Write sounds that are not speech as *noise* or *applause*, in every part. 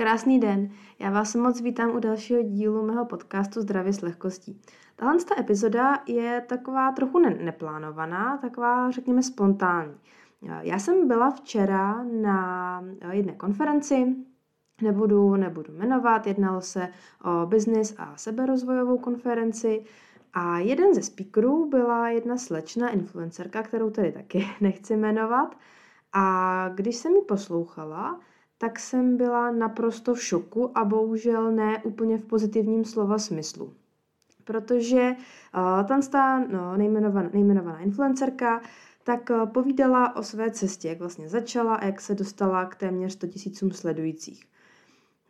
Krásný den, já vás moc vítám u dalšího dílu mého podcastu Zdravě s lehkostí. Tahle ta epizoda je taková trochu ne- neplánovaná, taková řekněme spontánní. Já jsem byla včera na jedné konferenci, nebudu, nebudu jmenovat, jednalo se o business a seberozvojovou konferenci a jeden ze speakerů byla jedna slečna influencerka, kterou tedy taky *laughs* nechci jmenovat. A když jsem ji poslouchala, tak jsem byla naprosto v šoku a bohužel ne úplně v pozitivním slova smyslu. Protože uh, tam ta no, nejmenovaná, nejmenovaná influencerka tak uh, povídala o své cestě, jak vlastně začala a jak se dostala k téměř 100 tisícům sledujících.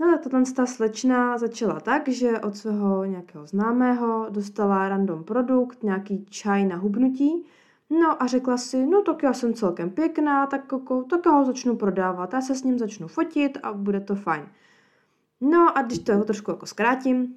No tato ta slečna začala tak, že od svého nějakého známého dostala random produkt, nějaký čaj na hubnutí, No a řekla si, no tak já jsem celkem pěkná, tak, koko, tak já ho začnu prodávat, já se s ním začnu fotit a bude to fajn. No a když to trošku jako zkrátím,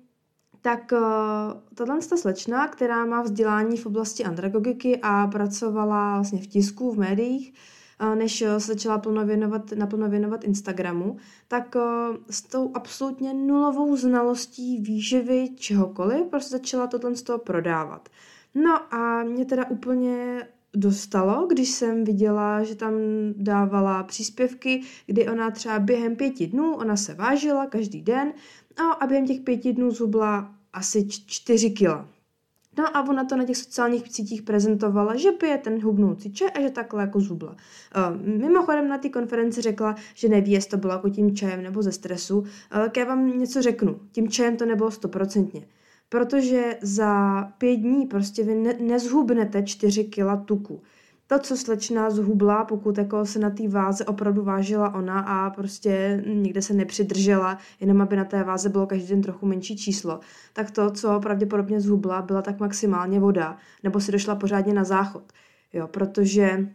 tak uh, tato ta slečna, která má vzdělání v oblasti andragogiky a pracovala vlastně v tisku, v médiích, uh, než se začala plno věnovat, naplno věnovat Instagramu, tak uh, s tou absolutně nulovou znalostí výživy čehokoliv prostě začala tohle z toho prodávat. No a mě teda úplně dostalo, když jsem viděla, že tam dávala příspěvky, kdy ona třeba během pěti dnů, ona se vážila každý den no a během těch pěti dnů zhubla asi čtyři kila. No a ona to na těch sociálních sítích prezentovala, že pije ten hubnoucí čaj a že takhle jako zubla. Uh, mimochodem na té konferenci řekla, že neví, jestli to bylo jako tím čajem nebo ze stresu. Uh, tak já vám něco řeknu. Tím čajem to nebylo stoprocentně protože za pět dní prostě vy ne- nezhubnete 4 kila tuku. To, co slečna zhubla, pokud jako se na té váze opravdu vážila ona a prostě někde se nepřidržela, jenom aby na té váze bylo každý den trochu menší číslo, tak to, co pravděpodobně zhubla, byla tak maximálně voda, nebo si došla pořádně na záchod. Jo, protože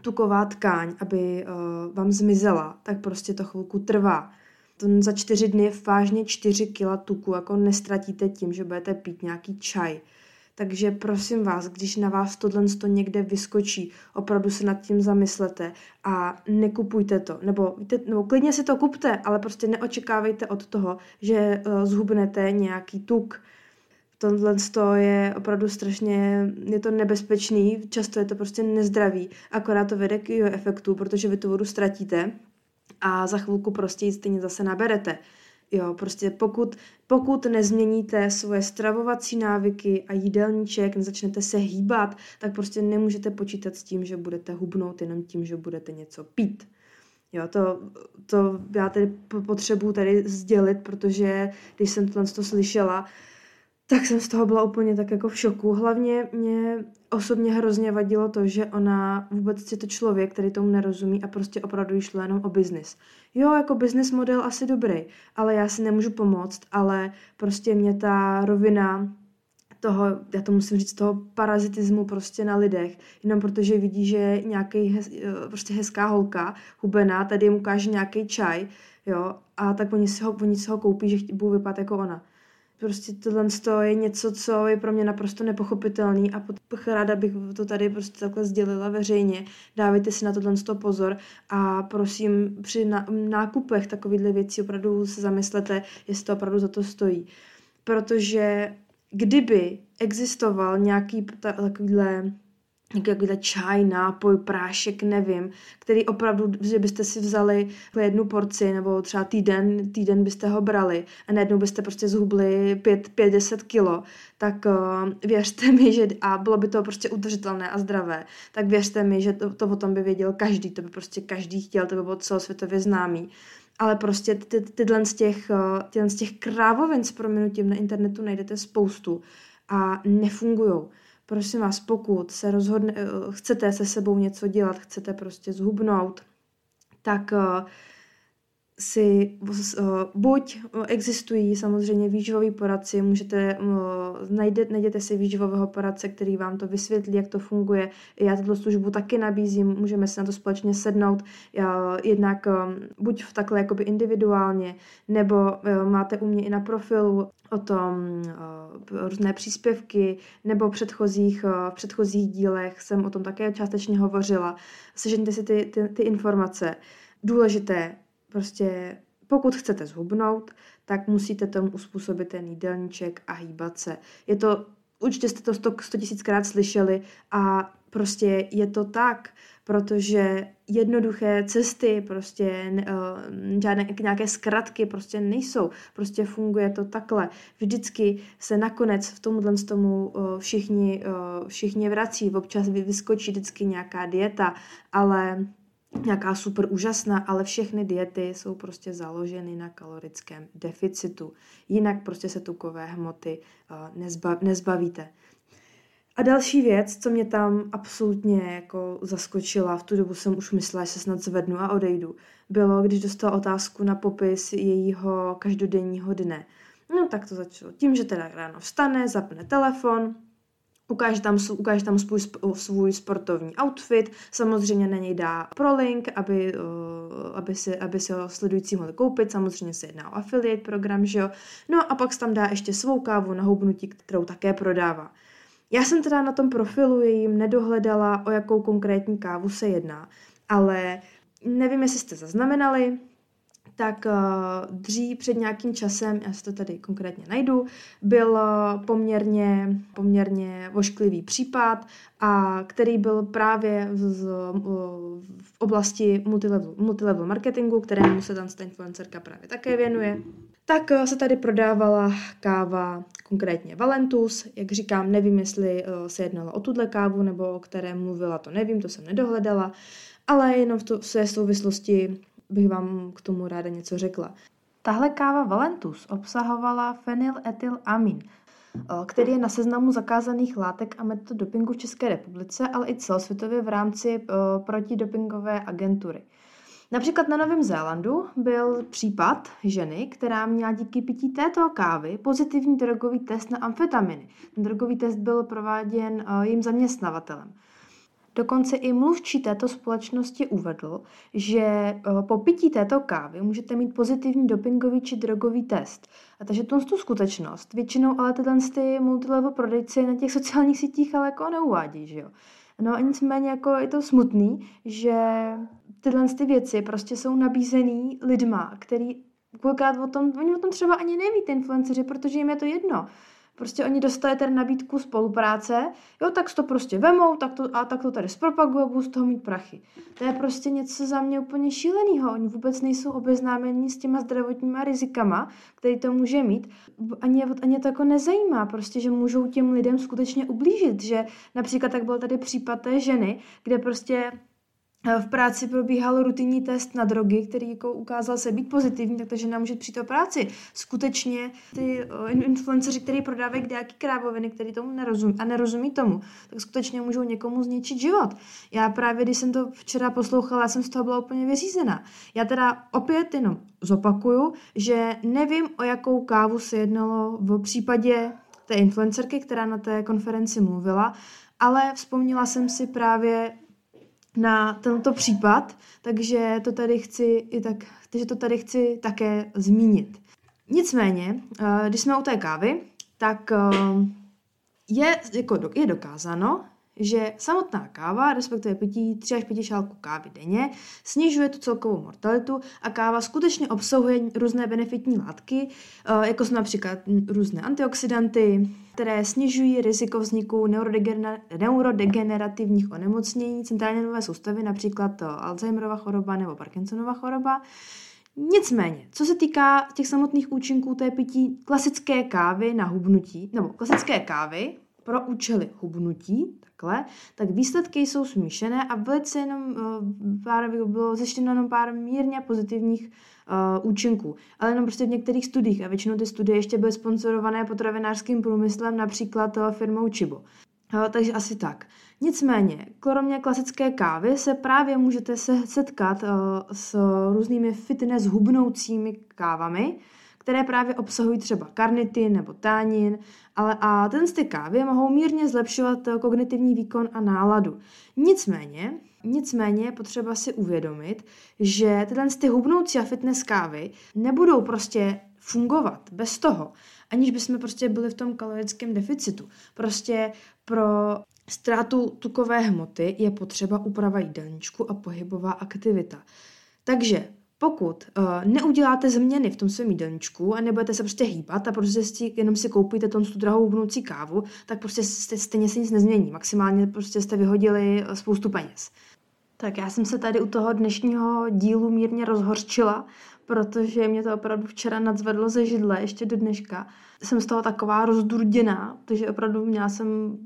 tuková tkáň, aby uh, vám zmizela, tak prostě to chvilku trvá to za čtyři dny vážně čtyři kila tuku jako nestratíte tím, že budete pít nějaký čaj. Takže prosím vás, když na vás tohle to někde vyskočí, opravdu se nad tím zamyslete a nekupujte to. Nebo, víte, nebo klidně si to kupte, ale prostě neočekávejte od toho, že uh, zhubnete nějaký tuk. Tohle je opravdu strašně, je to nebezpečný, často je to prostě nezdravý, akorát to vede k efektu, protože vy tu vodu ztratíte a za chvilku prostě ji stejně zase naberete. Jo, prostě pokud, pokud nezměníte svoje stravovací návyky a jídelníček, nezačnete se hýbat, tak prostě nemůžete počítat s tím, že budete hubnout jenom tím, že budete něco pít. Jo, to, to já tedy potřebuji tady sdělit, protože když jsem tohle to slyšela, tak jsem z toho byla úplně tak jako v šoku. Hlavně mě osobně hrozně vadilo to, že ona vůbec je to člověk, který tomu nerozumí a prostě opravdu jí šlo jenom o biznis. Jo, jako business model asi dobrý, ale já si nemůžu pomoct, ale prostě mě ta rovina toho, já to musím říct, toho parazitismu prostě na lidech, jenom protože vidí, že nějaký hez, eh, prostě hezká holka, hubená, tady jim ukáže nějaký čaj, jo, a tak oni si ho, oni si ho koupí, že budou vypadat jako ona. Prostě tohle je něco, co je pro mě naprosto nepochopitelný a ráda bych to tady prostě takhle sdělila veřejně. Dávejte si na tohle pozor a prosím při nákupech takovýchhle věcí opravdu se zamyslete, jestli to opravdu za to stojí. Protože kdyby existoval nějaký takovýhle takovýhle čaj, nápoj, prášek, nevím, který opravdu, že byste si vzali jednu porci nebo třeba týden, týden byste ho brali a najednou byste prostě zhubli 5-10 kilo, tak uh, věřte mi, že a bylo by to prostě udržitelné a zdravé, tak věřte mi, že to, to o tom by věděl každý, to by prostě každý chtěl, to by bylo celosvětově známý. Ale prostě ty, ty, tyhle z těch, uh, tyhle z těch krávovin s proměnutím na internetu najdete spoustu a nefungujou prosím vás, pokud se rozhodne, eh, chcete se sebou něco dělat, chcete prostě zhubnout, tak eh, si uh, buď existují samozřejmě výživový poradci, můžete, uh, najde, najděte si výživového poradce, který vám to vysvětlí, jak to funguje. Já tuto službu taky nabízím, můžeme se na to společně sednout, jednak buď v takhle jakoby individuálně, nebo máte u mě i na profilu o tom různé příspěvky, nebo v předchozích, v předchozích dílech jsem o tom také částečně hovořila. Sežeňte si ty, ty, ty informace. Důležité, prostě pokud chcete zhubnout, tak musíte tomu uspůsobit ten jídelníček a hýbat se. Je to, určitě jste to 100 tisíckrát slyšeli a prostě je to tak, protože jednoduché cesty, prostě uh, žádné nějaké zkratky prostě nejsou. Prostě funguje to takhle. Vždycky se nakonec v tomhle tomu uh, všichni, uh, všichni vrací. Občas vyskočí vždycky nějaká dieta, ale nějaká super úžasná, ale všechny diety jsou prostě založeny na kalorickém deficitu. Jinak prostě se tukové hmoty uh, nezba, nezbavíte. A další věc, co mě tam absolutně jako zaskočila, v tu dobu jsem už myslela, že se snad zvednu a odejdu, bylo, když dostala otázku na popis jejího každodenního dne. No tak to začalo tím, že teda ráno vstane, zapne telefon, ukáže tam, ukáže tam svůj, svůj sportovní outfit, samozřejmě na něj dá prolink, aby, aby, si, aby si ho sledující mohli koupit, samozřejmě se jedná o affiliate program, že jo. No a pak tam dá ještě svou kávu na hubnutí, kterou také prodává. Já jsem teda na tom profilu jejím nedohledala, o jakou konkrétní kávu se jedná, ale nevím, jestli jste zaznamenali, tak uh, dřív před nějakým časem, já si to tady konkrétně najdu, byl uh, poměrně, poměrně vošklivý případ, a který byl právě v, z, uh, v oblasti multilevel, multilevel marketingu, kterému se tam ta influencerka právě také věnuje. Tak se tady prodávala káva, konkrétně Valentus. Jak říkám, nevím, jestli se jednalo o tuhle kávu nebo o které mluvila, to nevím, to jsem nedohledala, ale jenom v, to, v souvislosti bych vám k tomu ráda něco řekla. Tahle káva Valentus obsahovala fenyletylamin, eh, který je na seznamu zakázaných látek a metod dopingu v České republice, ale i celosvětově v rámci uh, protidopingové agentury. Například na Novém Zélandu byl případ ženy, která měla díky pití této kávy pozitivní drogový test na amfetaminy. Ten drogový test byl prováděn uh, jejím zaměstnavatelem. Dokonce i mluvčí této společnosti uvedl, že eh, po pití této kávy můžete mít pozitivní dopingový či drogový test. A takže tu, tu skutečnost většinou ale tyhle ty multilevel prodejci na těch sociálních sítích ale jako neuvádí, že jo. No a nicméně jako je to smutný, že tyhle ty věci prostě jsou nabízený lidma, který kolikrát o tom, oni o tom třeba ani neví, ty influenceři, protože jim je to jedno. Prostě oni dostali tady nabídku spolupráce, jo, tak to prostě vemou tak to, a tak to tady zpropagují a budou z toho mít prachy. To je prostě něco za mě úplně šíleného. Oni vůbec nejsou obeznámení s těma zdravotníma rizikama, který to může mít. Ani, ani to jako nezajímá, prostě, že můžou těm lidem skutečně ublížit, že například tak byl tady případ té ženy, kde prostě v práci probíhal rutinní test na drogy, který jako ukázal se být pozitivní, takže nám může přijít o práci. Skutečně ty eh, influenceři, kteří prodávají nějaký krávoviny, který tomu nerozumí a nerozumí tomu, tak skutečně můžou někomu zničit život. Já právě, když jsem to včera poslouchala, jsem z toho byla úplně vyřízená. Já teda opět jenom zopakuju, že nevím, o jakou kávu se jednalo v případě té influencerky, která na té konferenci mluvila, ale vzpomněla jsem si právě na tento případ, takže to tady chci i tak, takže to tady chci také zmínit. Nicméně, eh, když jsme u té kávy, tak eh, je, jako, je dokázáno, že samotná káva, respektive pití 3 až 5 šálků kávy denně, snižuje tu celkovou mortalitu a káva skutečně obsahuje různé benefitní látky, eh, jako jsou například různé antioxidanty, které snižují riziko vzniku neurodegenerativních onemocnění centrální nervové soustavy, například Alzheimerova choroba nebo Parkinsonova choroba. Nicméně, co se týká těch samotných účinků té pití klasické kávy na hubnutí, nebo klasické kávy pro účely hubnutí, takhle, tak výsledky jsou smíšené a velice jenom uh, pár, bylo zjištěno jenom pár mírně pozitivních uh, účinků, ale jenom prostě v některých studiích a většinou ty studie ještě byly sponsorované potravinářským průmyslem, například uh, firmou Chibo. Uh, takže asi tak. Nicméně, kromě klasické kávy se právě můžete se setkat uh, s různými fitness hubnoucími kávami, které právě obsahují třeba karnitin nebo tánin, ale a ten ty kávy mohou mírně zlepšovat eh, kognitivní výkon a náladu. Nicméně, nicméně je potřeba si uvědomit, že tyhle ty hubnoucí a fitness kávy nebudou prostě fungovat bez toho, aniž bychom prostě byli v tom kalorickém deficitu. Prostě pro ztrátu tukové hmoty je potřeba úprava jídelníčku a pohybová aktivita. Takže pokud uh, neuděláte změny v tom svém jídelníčku a nebudete se prostě hýbat a prostě si, jenom si koupíte tu drahou vnoucí kávu, tak prostě jste, stejně se nic nezmění. Maximálně prostě jste vyhodili spoustu peněz. Tak já jsem se tady u toho dnešního dílu mírně rozhorčila, protože mě to opravdu včera nadzvedlo ze židle, ještě do dneška. Jsem z toho taková rozdurděná, takže opravdu měla jsem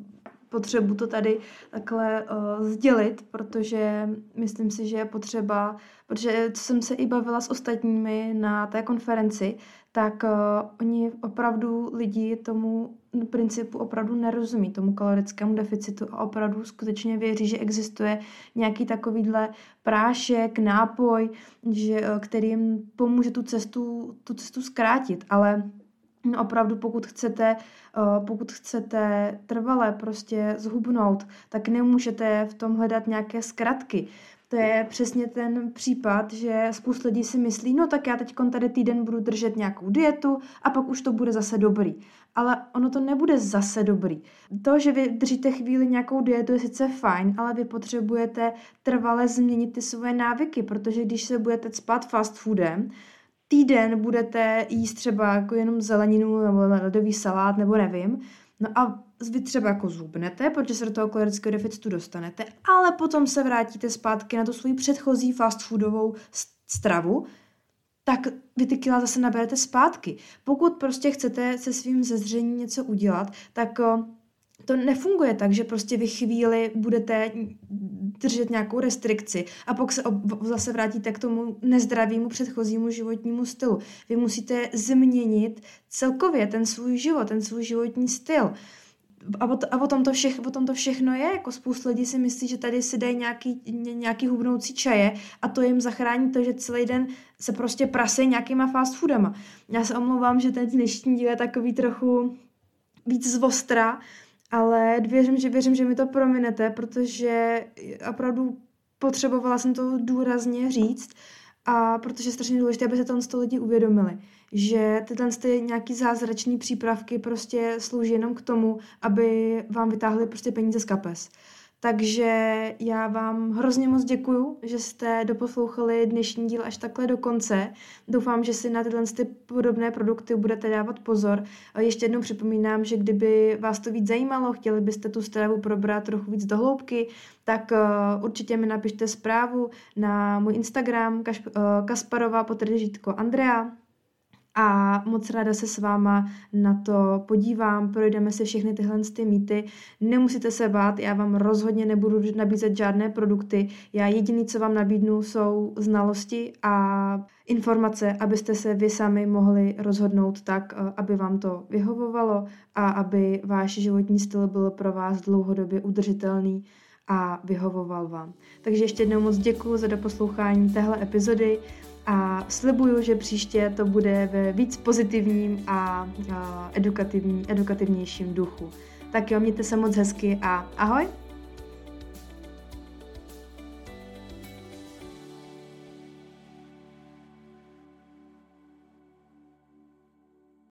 potřebu to tady takhle uh, sdělit, protože myslím si, že je potřeba, protože jsem se i bavila s ostatními na té konferenci, tak uh, oni opravdu lidi tomu principu opravdu nerozumí, tomu kalorickému deficitu a opravdu skutečně věří, že existuje nějaký takovýhle prášek, nápoj, že, uh, který jim pomůže tu cestu, tu cestu zkrátit, ale opravdu, pokud chcete, eh, pokud chcete trvale prostě zhubnout, tak nemůžete v tom hledat nějaké zkratky. To je přesně ten případ, že spousta lidí si myslí, no tak já teď tady týden budu držet nějakou dietu a pak už to bude zase dobrý. Ale ono to nebude zase dobrý. To, že vy držíte chvíli nějakou dietu je sice fajn, ale vy potřebujete trvale změnit ty svoje návyky, protože když se budete spát fast foodem, týden budete jíst třeba jako jenom zeleninu nebo ledový salát nebo nevím, no a vy třeba jako zhubnete, protože se do toho kalorického deficitu dostanete, ale potom se vrátíte zpátky na tu svoji předchozí fast foodovou stravu, tak vy ty kila zase naberete zpátky. Pokud prostě chcete se svým zezřením něco udělat, tak to nefunguje tak, že prostě vy chvíli budete držet nějakou restrikci a pak se zase vrátíte k tomu nezdravému předchozímu životnímu stylu. Vy musíte změnit celkově ten svůj život, ten svůj životní styl. A o, to, a o, tom to všech, o tom to všechno je, jako spoustu lidí si myslí, že tady si dají nějaký, nějaký hubnoucí čaje a to jim zachrání to, že celý den se prostě prasej nějakýma fast foodama. Já se omlouvám, že ten dnešní díl je takový trochu víc zvostra, ale věřím, že věřím, že mi to prominete, protože opravdu potřebovala jsem to důrazně říct a protože je strašně důležité, aby se to lidi uvědomili, že tyhle ty nějaký zázračný přípravky prostě slouží jenom k tomu, aby vám vytáhly prostě peníze z kapes. Takže já vám hrozně moc děkuju, že jste doposlouchali dnešní díl až takhle do konce. Doufám, že si na tyhle ty podobné produkty budete dávat pozor. Ještě jednou připomínám, že kdyby vás to víc zajímalo, chtěli byste tu stravu probrat trochu víc do hloubky, tak uh, určitě mi napište zprávu na můj Instagram uh, Kasparova potržítko Andrea a moc ráda se s váma na to podívám, projdeme si všechny tyhle ty mýty. Nemusíte se bát, já vám rozhodně nebudu nabízet žádné produkty. Já jediný, co vám nabídnu, jsou znalosti a informace, abyste se vy sami mohli rozhodnout tak, eh, aby vám to vyhovovalo a aby váš životní styl byl pro vás dlouhodobě udržitelný a vyhovoval vám. Takže ještě jednou moc děkuji za doposlouchání téhle epizody a slibuju, že příště to bude ve víc pozitivním a, edukativní, edukativnějším duchu. Tak jo, mějte se moc hezky a ahoj!